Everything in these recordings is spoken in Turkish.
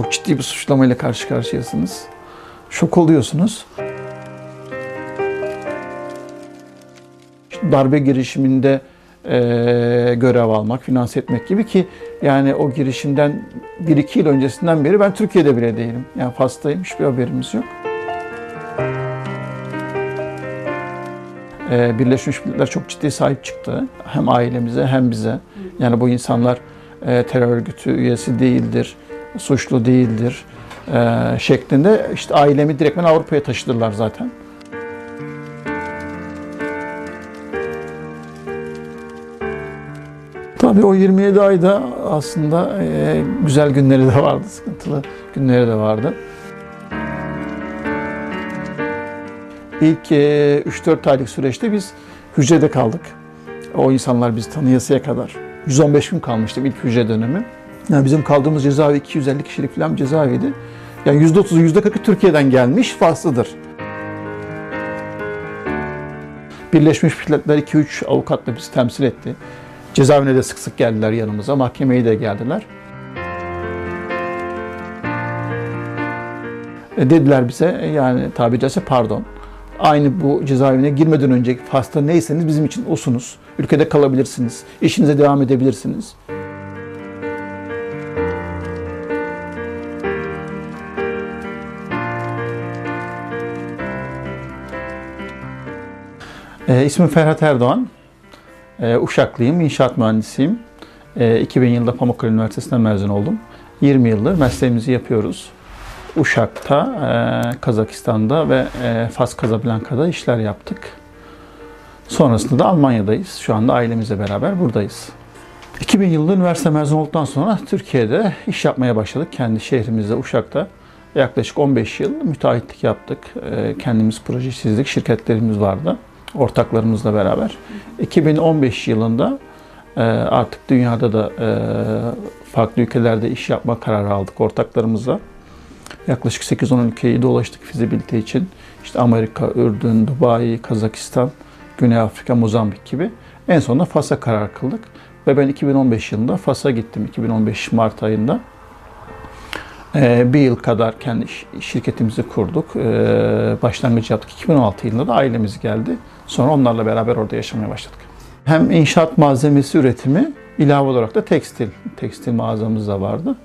Çok ciddi bir suçlamayla karşı karşıyasınız. Şok oluyorsunuz. Darbe girişiminde e, görev almak, finanse etmek gibi ki yani o girişimden 1-2 yıl öncesinden beri ben Türkiye'de bile değilim. Yani Fas'tayım, hiçbir haberimiz yok. Birleşmiş Milletler çok ciddi sahip çıktı. Hem ailemize hem bize. Yani bu insanlar terör örgütü üyesi değildir, suçlu değildir e, şeklinde işte ailemi direktmen Avrupa'ya taşıdılar zaten. Tabii o 27 ayda aslında e, güzel günleri de vardı, sıkıntılı günleri de vardı. İlk e, 3-4 aylık süreçte biz hücrede kaldık. O insanlar bizi tanıyasıya kadar. 115 gün kalmıştım ilk hücre dönemi. Yani bizim kaldığımız cezaevi 250 kişilik falan bir cezaeviydi. Yani %30'u %40'ı Türkiye'den gelmiş Faslıdır. Birleşmiş Milletler 2-3 avukatla bizi temsil etti. Cezaevine de sık sık geldiler yanımıza, mahkemeye de geldiler. E, dediler bize e, yani tabi caizse pardon. Aynı bu cezaevine girmeden önce Fas'ta neyseniz bizim için osunuz. Ülkede kalabilirsiniz. işinize devam edebilirsiniz. E, ismim Ferhat Erdoğan. E, Uşaklıyım, inşaat mühendisiyim. E, 2000 yılında Pamukkale Üniversitesi'nden mezun oldum. 20 yıldır mesleğimizi yapıyoruz. Uşak'ta, e, Kazakistan'da ve e, Fas Casablanca'da işler yaptık. Sonrasında da Almanya'dayız. Şu anda ailemizle beraber buradayız. 2000 yılında üniversite mezun olduktan sonra Türkiye'de iş yapmaya başladık. Kendi şehrimizde Uşak'ta yaklaşık 15 yıl müteahhitlik yaptık. Kendimiz proje çizdik. Şirketlerimiz vardı. Ortaklarımızla beraber. 2015 yılında e, artık dünyada da e, farklı ülkelerde iş yapma kararı aldık ortaklarımızla. Yaklaşık 8-10 ülkeyi dolaştık fizibilite için. İşte Amerika, Ürdün, Dubai, Kazakistan, Güney Afrika, Mozambik gibi. En sonunda Fas'a karar kıldık. Ve ben 2015 yılında Fas'a gittim. 2015 Mart ayında. Ee, bir yıl kadar kendi şirketimizi kurduk. Ee, başlangıç yaptık. 2016 yılında da ailemiz geldi. Sonra onlarla beraber orada yaşamaya başladık. Hem inşaat malzemesi üretimi, ilave olarak da tekstil. Tekstil mağazamız da vardı.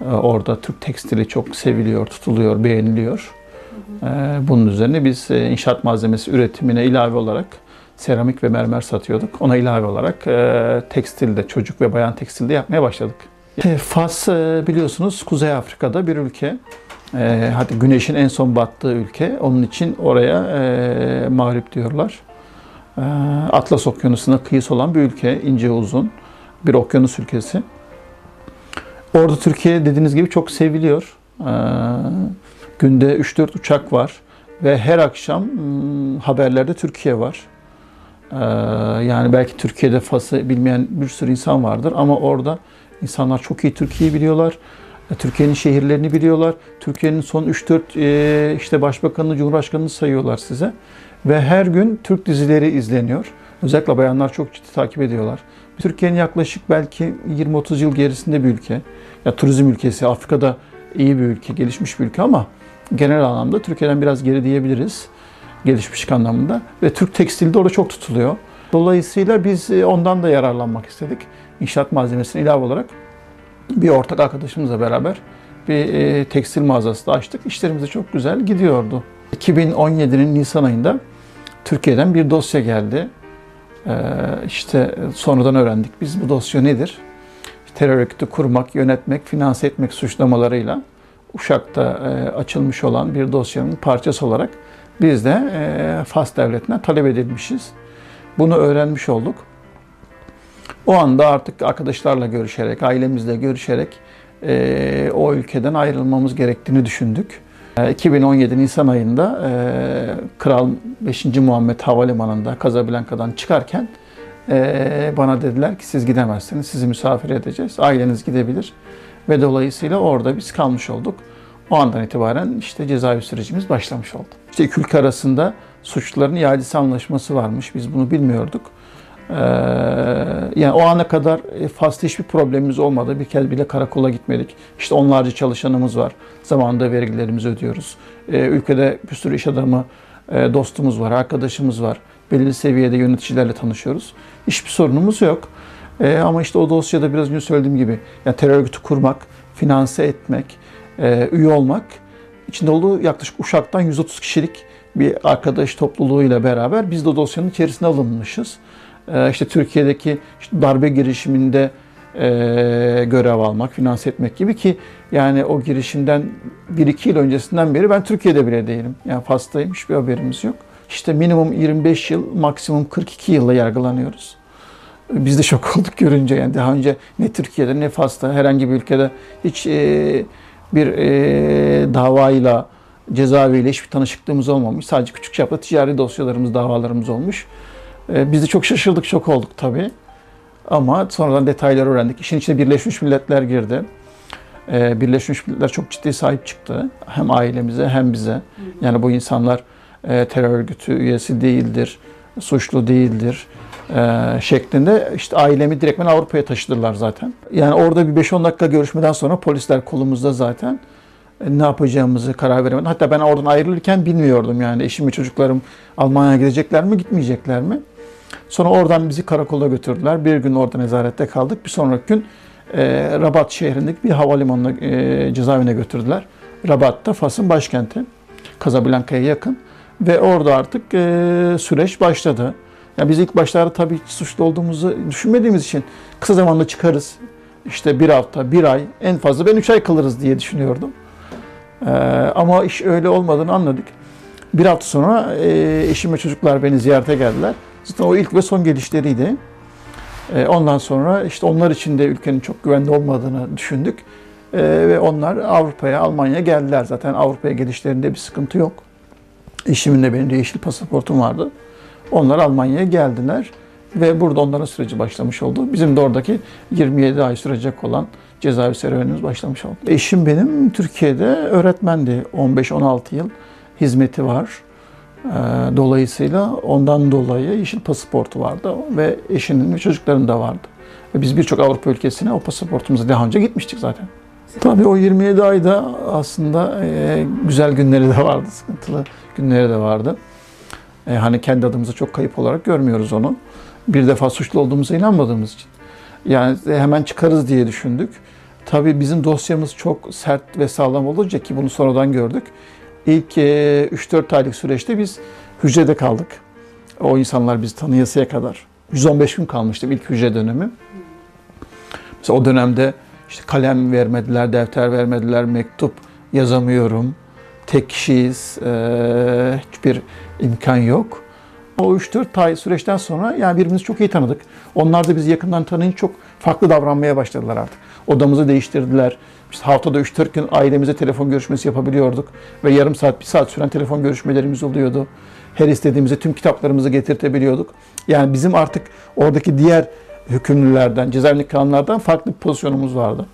Ee, orada Türk tekstili çok seviliyor, tutuluyor, beğeniliyor. Ee, bunun üzerine biz e, inşaat malzemesi üretimine ilave olarak seramik ve mermer satıyorduk. Ona ilave olarak e, tekstilde, çocuk ve bayan tekstilde yapmaya başladık. E, Fas biliyorsunuz Kuzey Afrika'da bir ülke. Hadi güneşin en son battığı ülke. Onun için oraya mağrip diyorlar. Atlas Okyanusu'na kıyısı olan bir ülke, ince uzun bir okyanus ülkesi. Orada Türkiye dediğiniz gibi çok seviliyor. Ee, günde 3-4 uçak var ve her akşam hmm, haberlerde Türkiye var. Ee, yani belki Türkiye'de Fas'ı bilmeyen bir sürü insan vardır ama orada insanlar çok iyi Türkiye'yi biliyorlar. E, Türkiye'nin şehirlerini biliyorlar. Türkiye'nin son 3-4 e, işte başbakanını, cumhurbaşkanını sayıyorlar size. Ve her gün Türk dizileri izleniyor. Özellikle bayanlar çok ciddi takip ediyorlar. Türkiye'nin yaklaşık belki 20-30 yıl gerisinde bir ülke. Ya turizm ülkesi, Afrika'da iyi bir ülke, gelişmiş bir ülke ama genel anlamda Türkiye'den biraz geri diyebiliriz. Gelişmişlik anlamında. Ve Türk tekstili de orada çok tutuluyor. Dolayısıyla biz e, ondan da yararlanmak istedik. İnşaat malzemesine ilave olarak bir ortak arkadaşımızla beraber bir e, tekstil mağazası da açtık. İşlerimiz de çok güzel gidiyordu. 2017'nin Nisan ayında Türkiye'den bir dosya geldi. Ee, işte sonradan öğrendik biz bu dosya nedir? Terör örgütü kurmak, yönetmek, finanse etmek suçlamalarıyla Uşak'ta e, açılmış olan bir dosyanın parçası olarak biz de e, Fas devletine talep edilmişiz. Bunu öğrenmiş olduk. O anda artık arkadaşlarla görüşerek, ailemizle görüşerek e, o ülkeden ayrılmamız gerektiğini düşündük. 2017 Nisan ayında Kral 5. Muhammed Havalimanı'nda Casablanca'dan çıkarken bana dediler ki siz gidemezsiniz, sizi misafir edeceğiz, aileniz gidebilir. Ve dolayısıyla orada biz kalmış olduk. O andan itibaren işte cezaevi sürecimiz başlamış oldu. İşte iki ülke arasında suçluların iadesi anlaşması varmış. Biz bunu bilmiyorduk. Ee, yani o ana kadar e, Fas'ta hiçbir problemimiz olmadı. Bir kez bile karakola gitmedik. İşte onlarca çalışanımız var. Zamanında vergilerimizi ödüyoruz. Ee, ülkede bir sürü iş adamı, e, dostumuz var, arkadaşımız var. Belirli seviyede yöneticilerle tanışıyoruz. Hiçbir sorunumuz yok. Ee, ama işte o dosyada biraz önce söylediğim gibi yani terör örgütü kurmak, finanse etmek, e, üye olmak içinde olduğu yaklaşık Uşak'tan 130 kişilik bir arkadaş topluluğuyla beraber biz de dosyanın içerisine alınmışız. Ee, işte Türkiye'deki işte darbe girişiminde e, görev almak, finanse etmek gibi ki yani o girişimden 1-2 yıl öncesinden beri ben Türkiye'de bile değilim. Yani Fas'tayım, hiçbir haberimiz yok. İşte minimum 25 yıl, maksimum 42 yılla yargılanıyoruz. Biz de şok olduk görünce yani daha önce ne Türkiye'de ne Fas'ta herhangi bir ülkede hiç e, bir e, davayla cezaeviyle hiçbir tanışıklığımız olmamış. Sadece küçük çaplı ticari dosyalarımız, davalarımız olmuş. E, biz de çok şaşırdık, şok olduk tabii. Ama sonradan detayları öğrendik. İşin içine Birleşmiş Milletler girdi. E, Birleşmiş Milletler çok ciddi sahip çıktı. Hem ailemize hem bize. Yani bu insanlar e, terör örgütü üyesi değildir, suçlu değildir şeklinde işte ailemi direktmen Avrupa'ya taşıdılar zaten. Yani orada bir 5-10 dakika görüşmeden sonra polisler kolumuzda zaten ne yapacağımızı karar veremedim. Hatta ben oradan ayrılırken bilmiyordum yani eşim ve çocuklarım Almanya'ya gidecekler mi gitmeyecekler mi? Sonra oradan bizi karakola götürdüler. Bir gün orada nezarette kaldık. Bir sonraki gün e, Rabat şehrindeki bir havalimanına e, cezaevine götürdüler. Rabat da Fas'ın başkenti. Casablanca'ya yakın. Ve orada artık e, süreç başladı. Yani biz ilk başlarda tabii hiç suçlu olduğumuzu düşünmediğimiz için kısa zamanda çıkarız. İşte bir hafta, bir ay, en fazla ben üç ay kalırız diye düşünüyordum. Ee, ama iş öyle olmadığını anladık. Bir hafta sonra e, eşim ve çocuklar beni ziyarete geldiler. Zaten o ilk ve son gelişleriydi. E, ondan sonra işte onlar için de ülkenin çok güvenli olmadığını düşündük. E, ve onlar Avrupa'ya, Almanya'ya geldiler. Zaten Avrupa'ya gelişlerinde bir sıkıntı yok. Eşimin de benim de yeşil pasaportum vardı. Onlar Almanya'ya geldiler ve burada onların süreci başlamış oldu. Bizim de oradaki 27 ay sürecek olan cezaevi serüvenimiz başlamış oldu. Eşim benim Türkiye'de öğretmendi. 15-16 yıl hizmeti var. Ee, dolayısıyla ondan dolayı yeşil pasaportu vardı ve eşinin ve çocukların da vardı. Ve biz birçok Avrupa ülkesine o pasaportumuzla daha önce gitmiştik zaten. Tabii o 27 ayda aslında e, güzel günleri de vardı, sıkıntılı günleri de vardı. E, hani kendi adımıza çok kayıp olarak görmüyoruz onu. Bir defa suçlu olduğumuza inanmadığımız için. Yani hemen çıkarız diye düşündük. Tabii bizim dosyamız çok sert ve sağlam olunca ki bunu sonradan gördük. İlk 3-4 e, aylık süreçte biz hücrede kaldık. O insanlar bizi tanıyasıya kadar. 115 gün kalmıştım ilk hücre dönemi. Mesela o dönemde işte kalem vermediler, defter vermediler, mektup yazamıyorum. Tek kişiyiz, e, hiçbir imkan yok. O 3-4 ay süreçten sonra yani birbirimizi çok iyi tanıdık. Onlar da bizi yakından tanıyınca çok farklı davranmaya başladılar artık. Odamızı değiştirdiler. İşte haftada 3-4 gün ailemize telefon görüşmesi yapabiliyorduk. Ve yarım saat, bir saat süren telefon görüşmelerimiz oluyordu. Her istediğimizde tüm kitaplarımızı getirtebiliyorduk. Yani bizim artık oradaki diğer hükümlülerden, cezaevindeki kalanlardan farklı bir pozisyonumuz vardı.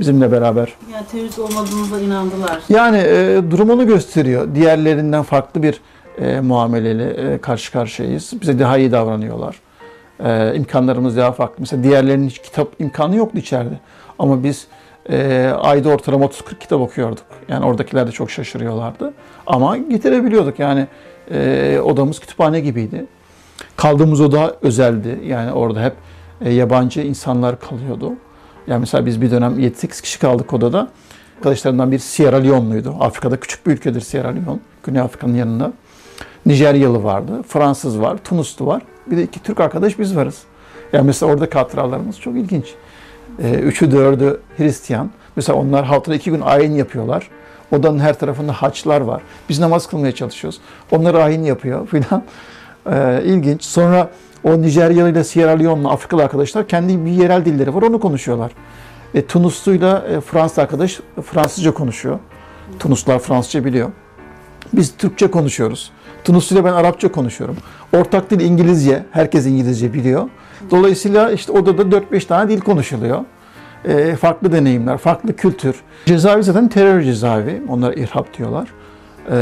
Bizimle beraber. Yani terörist olmadığınıza inandılar. Yani e, durum onu gösteriyor. Diğerlerinden farklı bir e, muameleyle e, karşı karşıyayız. Bize daha iyi davranıyorlar. E, imkanlarımız daha farklı. Mesela diğerlerinin hiç kitap imkanı yoktu içeride. Ama biz e, ayda ortalama 30-40 kitap okuyorduk. Yani oradakiler de çok şaşırıyorlardı. Ama getirebiliyorduk. Yani e, odamız kütüphane gibiydi. Kaldığımız oda özeldi. Yani orada hep e, yabancı insanlar kalıyordu. Yani mesela biz bir dönem 7-8 kişi kaldık odada. Arkadaşlarından bir Sierra Leone'luydu. Afrika'da küçük bir ülkedir Sierra Leone. Güney Afrika'nın yanında. Nijeryalı vardı, Fransız var, Tunuslu var. Bir de iki Türk arkadaş biz varız. Yani mesela orada hatıralarımız çok ilginç. Ee, üçü dördü Hristiyan. Mesela onlar haftada iki gün ayin yapıyorlar. Odanın her tarafında haçlar var. Biz namaz kılmaya çalışıyoruz. Onlar ayin yapıyor filan. Ee, ilginç. Sonra o Nijeryalı ile Sierra Leone'lu Afrikalı arkadaşlar kendi bir yerel dilleri var. Onu konuşuyorlar. E, Tunusluyla e, Fransız arkadaş Fransızca konuşuyor. Tunuslular Fransızca biliyor. Biz Türkçe konuşuyoruz. Tunuslu ile ben Arapça konuşuyorum. Ortak dil İngilizce. Herkes İngilizce biliyor. Dolayısıyla işte odada 4-5 tane dil konuşuluyor. E, farklı deneyimler, farklı kültür. Cezaevi zaten terör cezaevi. Onlara irhab diyorlar. E,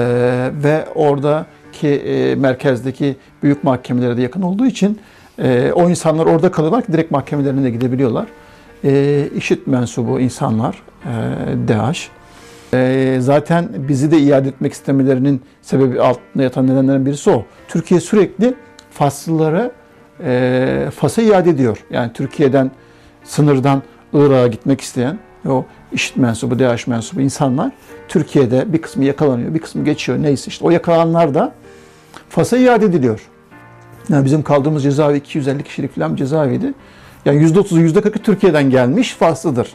ve oradaki e, merkezdeki büyük mahkemelere de yakın olduğu için E, o insanlar orada kalıyorlar ki direkt mahkemelerine de gidebiliyorlar. E, işit mensubu insanlar, e, DAEŞ. E, zaten bizi de iade etmek istemelerinin sebebi altında yatan nedenlerden birisi o. Türkiye sürekli Faslıları e, Fas'a iade ediyor. Yani Türkiye'den, sınırdan Irak'a gitmek isteyen o işit mensubu, DAEŞ mensubu insanlar Türkiye'de bir kısmı yakalanıyor, bir kısmı geçiyor neyse işte. O yakalananlar da Fas'a iade ediliyor. Yani bizim kaldığımız cezaevi 250 kişilik falan bir cezaeviydi. Yani %30'u %40'ı Türkiye'den gelmiş Faslıdır.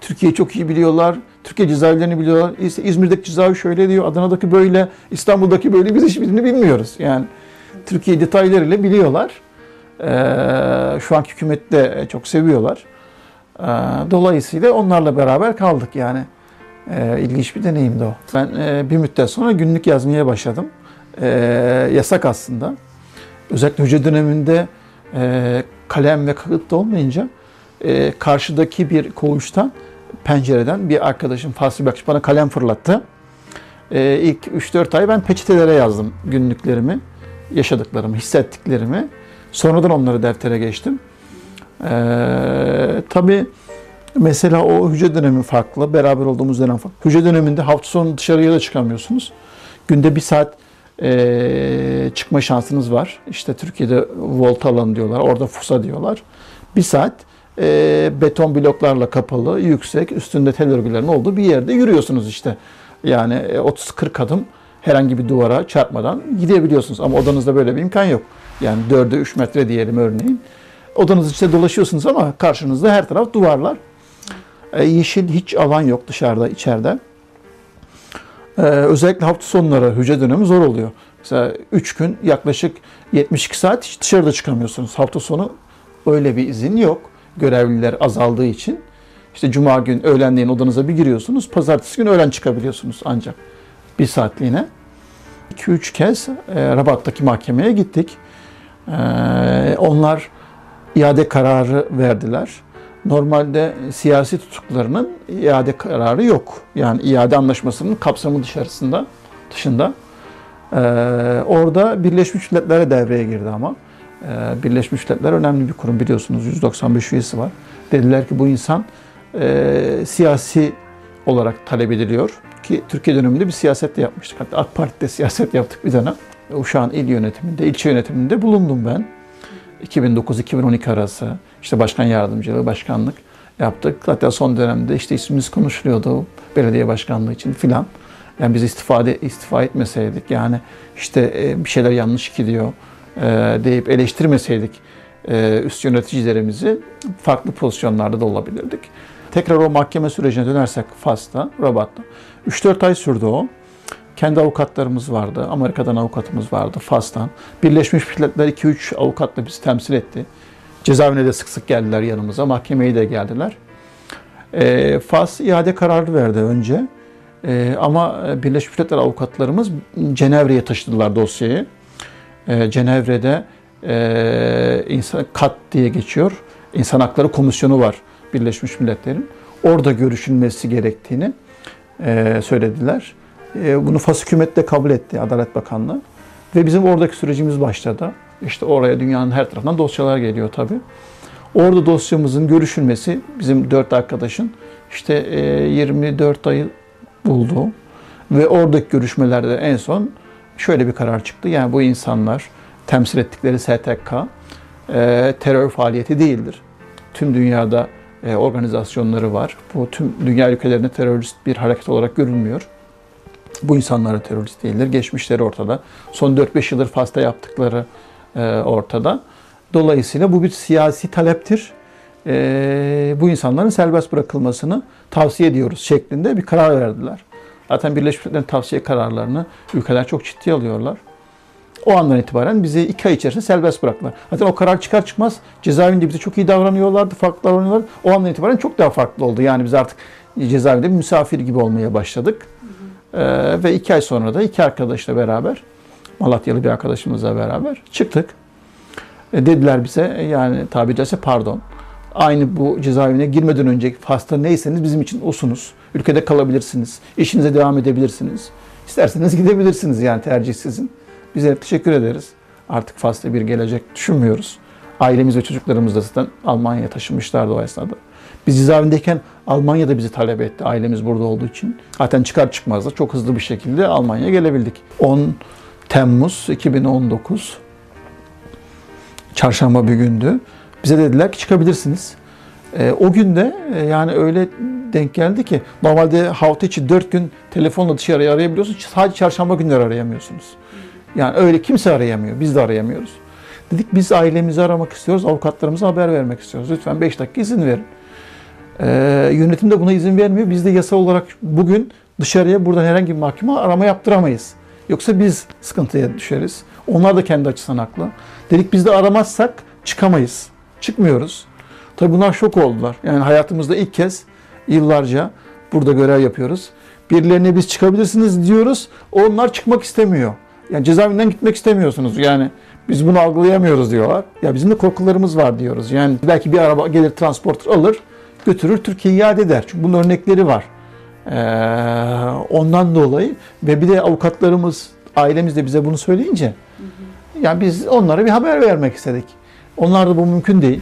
Türkiye'yi çok iyi biliyorlar. Türkiye cezaevlerini biliyorlar. İşte İzmir'deki cezaevi şöyle diyor, Adana'daki böyle, İstanbul'daki böyle. Biz hiçbirini bilmiyoruz. Yani Türkiye detaylarıyla biliyorlar. Ee, şu anki hükümeti de çok seviyorlar. Ee, dolayısıyla onlarla beraber kaldık yani. Ee, ilginç bir deneyimdi o. Ben e, bir müddet sonra günlük yazmaya başladım. Ee, yasak aslında. Özellikle hücre döneminde e, kalem ve kağıt da olmayınca e, karşıdaki bir koğuştan pencereden bir arkadaşım Fasıl Bakış bana kalem fırlattı. E, ilk 3-4 ay ben peçetelere yazdım günlüklerimi, yaşadıklarımı, hissettiklerimi. Sonradan onları deftere geçtim. E, tabii mesela o hücre dönemi farklı, beraber olduğumuz dönem farklı. Hücre döneminde hafta sonu dışarıya da çıkamıyorsunuz. Günde bir saat e, çıkma şansınız var. İşte Türkiye'de volt alanı diyorlar, orada fusa diyorlar. Bir saat e, beton bloklarla kapalı, yüksek, üstünde tel örgülerin olduğu bir yerde yürüyorsunuz işte. Yani 30-40 adım herhangi bir duvara çarpmadan gidebiliyorsunuz. Ama odanızda böyle bir imkan yok. Yani 4'e 3 metre diyelim örneğin. Odanız içinde dolaşıyorsunuz ama karşınızda her taraf duvarlar. E, yeşil hiç alan yok dışarıda, içeride. Ee, özellikle hafta sonları hücre dönemi zor oluyor. Mesela 3 gün yaklaşık 72 saat hiç dışarıda çıkamıyorsunuz. Hafta sonu öyle bir izin yok. Görevliler azaldığı için. İşte cuma gün öğlenleyin odanıza bir giriyorsunuz. Pazartesi gün öğlen çıkabiliyorsunuz ancak. Bir saatliğine. 2-3 kez e, Rabat'taki mahkemeye gittik. E, onlar iade kararı verdiler. Normalde siyasi tutuklarının iade kararı yok. Yani iade anlaşmasının kapsamı dışarısında, dışında. Ee, orada Birleşmiş Milletler'e devreye girdi ama. Ee, Birleşmiş Milletler önemli bir kurum biliyorsunuz. 195 üyesi var. Dediler ki bu insan e, siyasi olarak talep ediliyor. Ki Türkiye döneminde bir siyaset de yapmıştık. Hatta AK Parti'de siyaset yaptık bir dönem. Uşak'ın il yönetiminde, ilçe yönetiminde bulundum ben. 2009-2012 arası işte başkan yardımcılığı, başkanlık yaptık. Hatta son dönemde işte ismimiz konuşuluyordu belediye başkanlığı için filan. Yani biz istifade istifa etmeseydik yani işte e, bir şeyler yanlış gidiyor deyip eleştirmeseydik e, üst yöneticilerimizi farklı pozisyonlarda da olabilirdik. Tekrar o mahkeme sürecine dönersek Fas'ta, Rabat'ta 3-4 ay sürdü o. Kendi avukatlarımız vardı. Amerika'dan avukatımız vardı. Fas'tan. Birleşmiş Milletler 2-3 avukatla bizi temsil etti. Cezaevine de sık sık geldiler yanımıza. Mahkemeye de geldiler. E, Fas iade kararı verdi önce. E, ama Birleşmiş Milletler avukatlarımız Cenevre'ye taşıdılar dosyayı. E, Cenevre'de e, insan, kat diye geçiyor. İnsan Hakları Komisyonu var Birleşmiş Milletler'in. Orada görüşülmesi gerektiğini e, söylediler. E, bunu Fas hükümeti de kabul etti Adalet Bakanlığı. Ve bizim oradaki sürecimiz başladı. İşte oraya dünyanın her tarafından dosyalar geliyor tabii. Orada dosyamızın görüşülmesi bizim dört arkadaşın işte 24 ayı buldu. Ve oradaki görüşmelerde en son şöyle bir karar çıktı. Yani bu insanlar temsil ettikleri STK e, terör faaliyeti değildir. Tüm dünyada e, organizasyonları var. Bu tüm dünya ülkelerinde terörist bir hareket olarak görülmüyor. Bu insanlara terörist değildir. Geçmişleri ortada. Son 4-5 yıldır Fas'ta yaptıkları e, ortada. Dolayısıyla bu bir siyasi taleptir. E, bu insanların serbest bırakılmasını tavsiye ediyoruz şeklinde bir karar verdiler. Zaten Birleşmiş Milletler'in tavsiye kararlarını ülkeler çok ciddi alıyorlar. O andan itibaren bizi iki ay içerisinde serbest bıraktılar. Zaten o karar çıkar çıkmaz cezaevinde bize çok iyi davranıyorlardı, farklı davranıyorlardı. O andan itibaren çok daha farklı oldu. Yani biz artık cezaevinde misafir gibi olmaya başladık. Ee, ve iki ay sonra da iki arkadaşla beraber, Malatyalı bir arkadaşımızla beraber çıktık. E, dediler bize yani tabiri caizse pardon. Aynı bu cezaevine girmeden önce hasta neyseniz bizim için osunuz. Ülkede kalabilirsiniz. işinize devam edebilirsiniz. İsterseniz gidebilirsiniz yani tercih sizin. Bize teşekkür ederiz. Artık Fas'ta bir gelecek düşünmüyoruz. Ailemiz ve çocuklarımız da zaten Almanya'ya taşınmışlardı o esnada. Biz cezaevindeyken Almanya'da bizi talep etti ailemiz burada olduğu için. Zaten çıkar çıkmaz da çok hızlı bir şekilde Almanya'ya gelebildik. 10 Temmuz 2019 çarşamba bir gündü. Bize dediler ki çıkabilirsiniz. E, o günde e, yani öyle denk geldi ki normalde hafta içi 4 gün telefonla dışarıya arayabiliyorsunuz. Sadece çarşamba günleri arayamıyorsunuz. Yani öyle kimse arayamıyor. Biz de arayamıyoruz. Dedik biz ailemizi aramak istiyoruz. Avukatlarımıza haber vermek istiyoruz. Lütfen 5 dakika izin verin. Ee, yönetim de buna izin vermiyor. Biz de yasal olarak bugün dışarıya buradan herhangi bir mahkeme arama yaptıramayız. Yoksa biz sıkıntıya düşeriz. Onlar da kendi açısından haklı. Dedik biz de aramazsak çıkamayız. Çıkmıyoruz. Tabii bunlar şok oldular. Yani hayatımızda ilk kez yıllarca burada görev yapıyoruz. Birilerine biz çıkabilirsiniz diyoruz. Onlar çıkmak istemiyor. Yani cezaevinden gitmek istemiyorsunuz. Yani biz bunu algılayamıyoruz diyorlar. Ya bizim de korkularımız var diyoruz. Yani belki bir araba gelir transporter alır götürür Türkiye'ye iade eder. Çünkü bunun örnekleri var. Ee, ondan dolayı ve bir de avukatlarımız, ailemiz de bize bunu söyleyince yani biz onlara bir haber vermek istedik. Onlar da bu mümkün değil.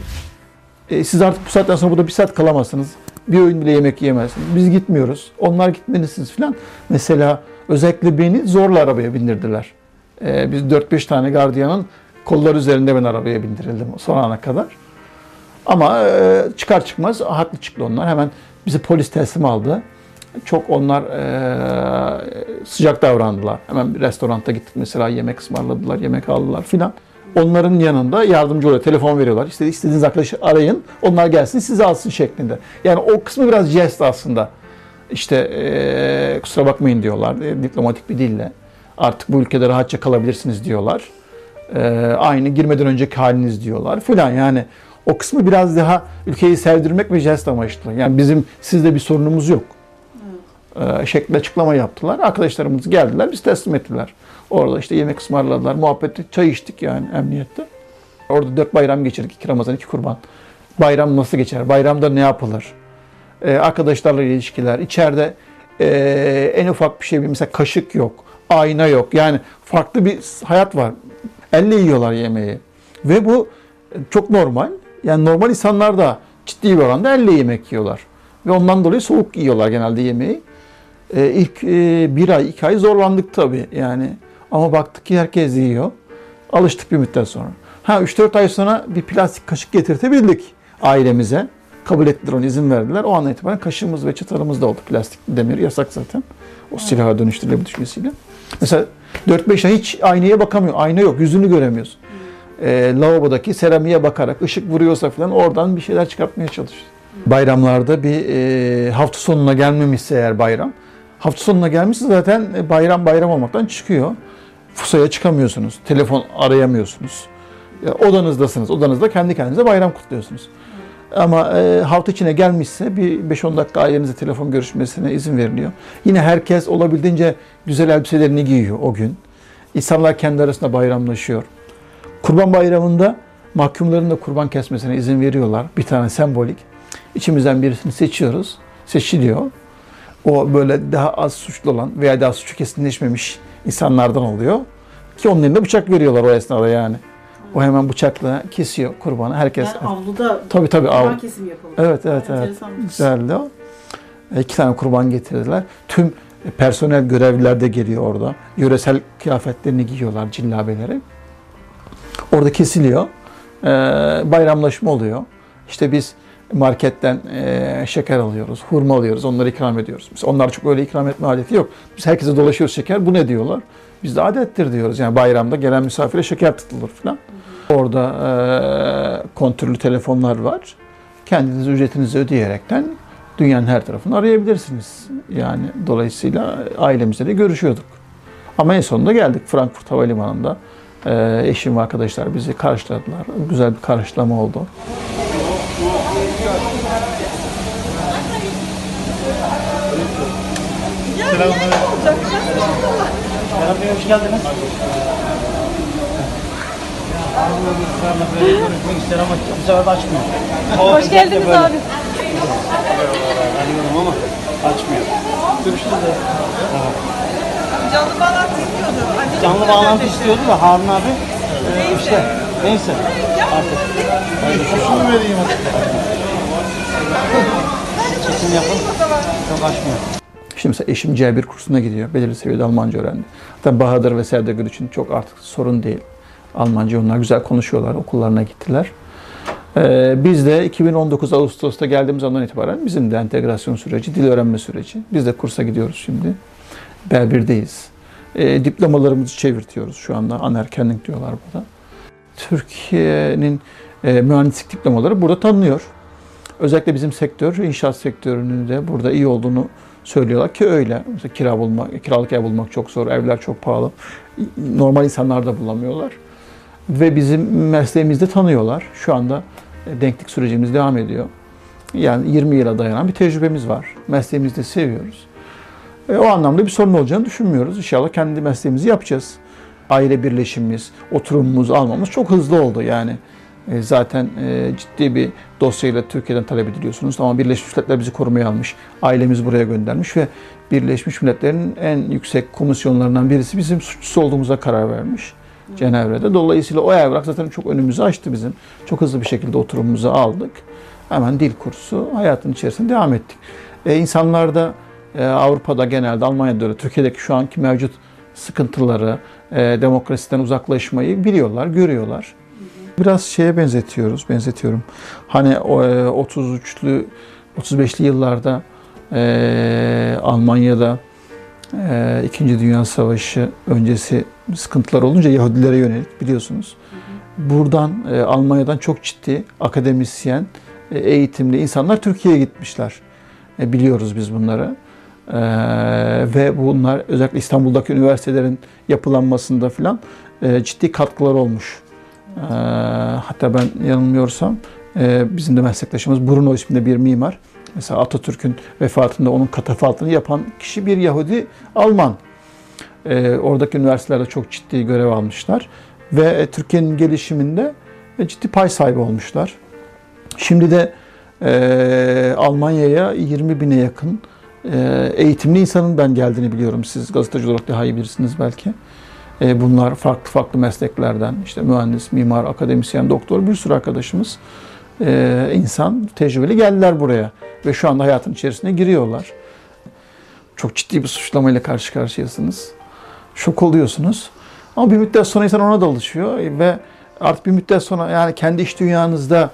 E, siz artık bu saatten sonra burada bir saat kalamazsınız. Bir öğün bile yemek yiyemezsiniz. Biz gitmiyoruz. Onlar gitmelisiniz falan. Mesela özellikle beni zorla arabaya bindirdiler. E, biz 4-5 tane gardiyanın kolları üzerinde ben arabaya bindirildim son ana kadar. Ama e, çıkar çıkmaz haklı çıktı onlar. Hemen bizi polis teslim aldı. Çok onlar e, sıcak davrandılar. Hemen bir restoranta gittik mesela yemek ısmarladılar, yemek aldılar filan. Onların yanında yardımcı oluyor. Telefon veriyorlar. İşte istediğiniz arkadaşı arayın. Onlar gelsin sizi alsın şeklinde. Yani o kısmı biraz jest aslında. İşte e, kusura bakmayın diyorlar. E, diplomatik bir dille. Artık bu ülkede rahatça kalabilirsiniz diyorlar. E, aynı girmeden önceki haliniz diyorlar filan. Yani o kısmı biraz daha ülkeyi sevdirmek ve jest amaçlı. Yani bizim sizde bir sorunumuz yok. Ee, şeklinde açıklama yaptılar. Arkadaşlarımız geldiler, biz teslim ettiler. Orada işte yemek ısmarladılar, muhabbet çay içtik yani emniyette. Orada dört bayram geçirdik, iki Ramazan, iki kurban. Bayram nasıl geçer, bayramda ne yapılır? Ee, arkadaşlarla ilişkiler, içeride e, en ufak bir şey, mesela kaşık yok, ayna yok. Yani farklı bir hayat var. Elle yiyorlar yemeği. Ve bu çok normal. Yani normal insanlar da ciddi bir oranda elle yemek yiyorlar. Ve ondan dolayı soğuk yiyorlar genelde yemeği. Ee, ilk e, bir ay, iki ay zorlandık tabii yani. Ama baktık ki herkes yiyor. Alıştık bir müddet sonra. Ha 3-4 ay sonra bir plastik kaşık getirtebildik ailemize. Kabul ettiler onu, izin verdiler. O andan itibaren kaşığımız ve çıtarımız da oldu. Plastik demir yasak zaten. O silaha dönüştürülebilir düşüncesiyle. Mesela 4-5 ay hiç aynaya bakamıyor. Ayna yok, yüzünü göremiyorsun e, lavabodaki seramiğe bakarak ışık vuruyorsa falan oradan bir şeyler çıkartmaya çalışıyoruz. Bayramlarda bir e, hafta sonuna gelmemişse eğer bayram, hafta sonuna gelmişse zaten bayram bayram olmaktan çıkıyor. Fusaya çıkamıyorsunuz, telefon arayamıyorsunuz. Ya, odanızdasınız, odanızda kendi kendinize bayram kutluyorsunuz. Ama e, hafta içine gelmişse bir 5-10 dakika ailenize telefon görüşmesine izin veriliyor. Yine herkes olabildiğince güzel elbiselerini giyiyor o gün. İnsanlar kendi arasında bayramlaşıyor. Kurban Bayramı'nda mahkumların da kurban kesmesine izin veriyorlar. Bir tane sembolik. İçimizden birisini seçiyoruz. Seçiliyor. O böyle daha az suçlu olan veya daha suçu kesinleşmemiş insanlardan oluyor. Ki onun elinde bıçak veriyorlar o esnada yani. O hemen bıçakla kesiyor kurbanı. Herkes Yani avluda tabii tabii av. kesimi yapılır. Evet evet evet. Güzeldi o. E, İki tane kurban getirdiler. Tüm personel görevliler de geliyor orada. Yöresel kıyafetlerini giyiyorlar cillabeleri. Orada kesiliyor. Ee, bayramlaşma oluyor. İşte biz marketten e, şeker alıyoruz, hurma alıyoruz, onları ikram ediyoruz. Biz onlar çok öyle ikram etme adeti yok. Biz herkese dolaşıyoruz şeker, bu ne diyorlar? Biz de adettir diyoruz. Yani bayramda gelen misafire şeker tutulur falan. Orada e, kontürlü telefonlar var. Kendiniz ücretinizi ödeyerekten dünyanın her tarafını arayabilirsiniz. Yani dolayısıyla ailemizle de görüşüyorduk. Ama en sonunda geldik Frankfurt Havalimanı'nda. Ee, eşim ve arkadaşlar bizi karşıladılar. Güzel bir karşılama oldu. Serap Bey hoş geldiniz. Israrla böyle görüşmek ister ama bu sefer de açmıyor. Hoş geldiniz abi. Arıyorum ama açmıyor. Görüşürüz de. Canlı bağlantı istiyordu. Anne Canlı bağlantı istiyordu da Harun abi İşte neyse artık. Şunu vereyim. Çekim yapın. Çok açmıyor. Şimdi mesela eşim C1 kursuna gidiyor. Belirli seviyede Almanca öğrendi. Hatta Bahadır ve Serdegül için çok artık sorun değil. Almanca onlar güzel konuşuyorlar. Okullarına gittiler. Ee, biz de 2019 Ağustos'ta geldiğimiz andan itibaren bizim de entegrasyon süreci, dil öğrenme süreci. Biz de kursa gidiyoruz şimdi. B1'deyiz. Ee, diplomalarımızı çevirtiyoruz şu anda. Anerkenlik diyorlar burada. Türkiye'nin e, mühendislik diplomaları burada tanınıyor. Özellikle bizim sektör, inşaat sektörünün de burada iyi olduğunu söylüyorlar ki öyle. Mesela kira bulmak, kiralık ev bulmak çok zor, evler çok pahalı. Normal insanlar da bulamıyorlar. Ve bizim mesleğimizde tanıyorlar. Şu anda e, denklik sürecimiz devam ediyor. Yani 20 yıla dayanan bir tecrübemiz var. Mesleğimizi de seviyoruz. E, o anlamda bir sorun olacağını düşünmüyoruz. İnşallah kendi mesleğimizi yapacağız. Aile birleşimimiz, oturumumuzu almamız çok hızlı oldu yani. E, Zaten e, ciddi bir dosyayla Türkiye'den talep ediliyorsunuz ama Birleşmiş Milletler bizi korumaya almış. Ailemizi buraya göndermiş ve Birleşmiş Milletler'in en yüksek komisyonlarından birisi bizim suçlusu olduğumuza karar vermiş. Cenevre'de. Dolayısıyla o evrak zaten çok önümüzü açtı bizim. Çok hızlı bir şekilde oturumumuzu aldık. Hemen dil kursu hayatın içerisinde devam ettik. E, insanlar da e, Avrupa'da genelde Almanya'da öyle Türkiye'deki şu anki mevcut sıkıntıları, e, demokrasiden uzaklaşmayı biliyorlar, görüyorlar. Biraz şeye benzetiyoruz, benzetiyorum. Hani o, e, 33'lü, 35'li yıllarda e, Almanya'da e, İkinci Dünya Savaşı öncesi sıkıntılar olunca Yahudilere yönelik biliyorsunuz. Buradan e, Almanya'dan çok ciddi akademisyen, e, eğitimli insanlar Türkiye'ye gitmişler. E, biliyoruz biz bunları. E, ve bunlar özellikle İstanbul'daki üniversitelerin yapılanmasında filan e, ciddi katkılar olmuş. E, hatta ben yanılmıyorsam e, bizim de meslektaşımız Bruno isminde bir mimar. Mesela Atatürk'ün vefatında onun katafaltını yapan kişi bir Yahudi Alman. E, oradaki üniversitelerde çok ciddi görev almışlar. Ve e, Türkiye'nin gelişiminde e, ciddi pay sahibi olmuşlar. Şimdi de e, Almanya'ya 20 bine yakın e, eğitimli insanın ben geldiğini biliyorum. Siz gazeteci olarak daha iyi bilirsiniz belki. E, bunlar farklı farklı mesleklerden, işte mühendis, mimar, akademisyen, doktor bir sürü arkadaşımız e, insan tecrübeli geldiler buraya ve şu anda hayatın içerisine giriyorlar. Çok ciddi bir suçlamayla karşı karşıyasınız. Şok oluyorsunuz. Ama bir müddet sonra insan ona da alışıyor ve artık bir müddet sonra yani kendi iş dünyanızda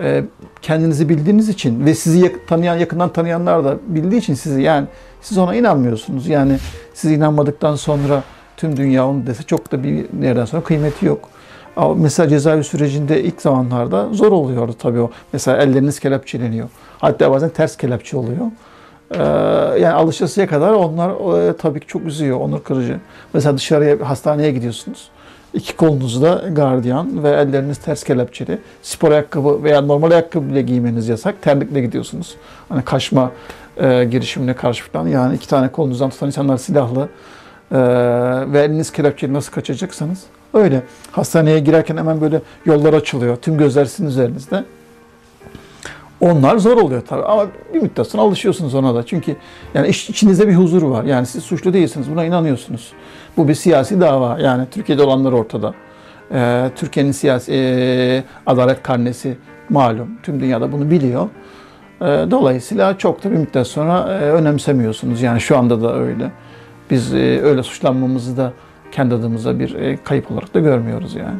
e, kendinizi bildiğiniz için ve sizi tanıyan yakından tanıyanlar da bildiği için sizi yani siz ona inanmıyorsunuz. Yani siz inanmadıktan sonra tüm dünya onu dese çok da bir yerden sonra kıymeti yok. Ama mesela cezaevi sürecinde ilk zamanlarda zor oluyordu tabii o. Mesela elleriniz kelepçeleniyor. Hatta bazen ters kelepçe oluyor. Ee, yani alışasıya kadar onlar e, tabii ki çok üzüyor, onur kırıcı. Mesela dışarıya, hastaneye gidiyorsunuz. İki kolunuzda gardiyan ve elleriniz ters kelepçeli. Spor ayakkabı veya normal ayakkabı bile giymeniz yasak. Terlikle gidiyorsunuz. Hani kaçma e, girişimine karşı falan. Yani iki tane kolunuzdan tutan insanlar silahlı. E, ve eliniz kelepçeli nasıl kaçacaksanız öyle. Hastaneye girerken hemen böyle yollar açılıyor. Tüm gözler sizin üzerinizde. Onlar zor oluyor tabii ama bir müddet sonra alışıyorsunuz ona da. Çünkü yani iç- içinizde bir huzur var. Yani siz suçlu değilsiniz. Buna inanıyorsunuz. Bu bir siyasi dava. Yani Türkiye'de olanlar ortada. Ee, Türkiye'nin siyasi ee, adalet karnesi malum. Tüm dünyada bunu biliyor. Ee, dolayısıyla çok da bir müddet sonra ee, önemsemiyorsunuz. Yani şu anda da öyle. Biz ee, öyle suçlanmamızı da kendi adımıza bir ee, kayıp olarak da görmüyoruz yani.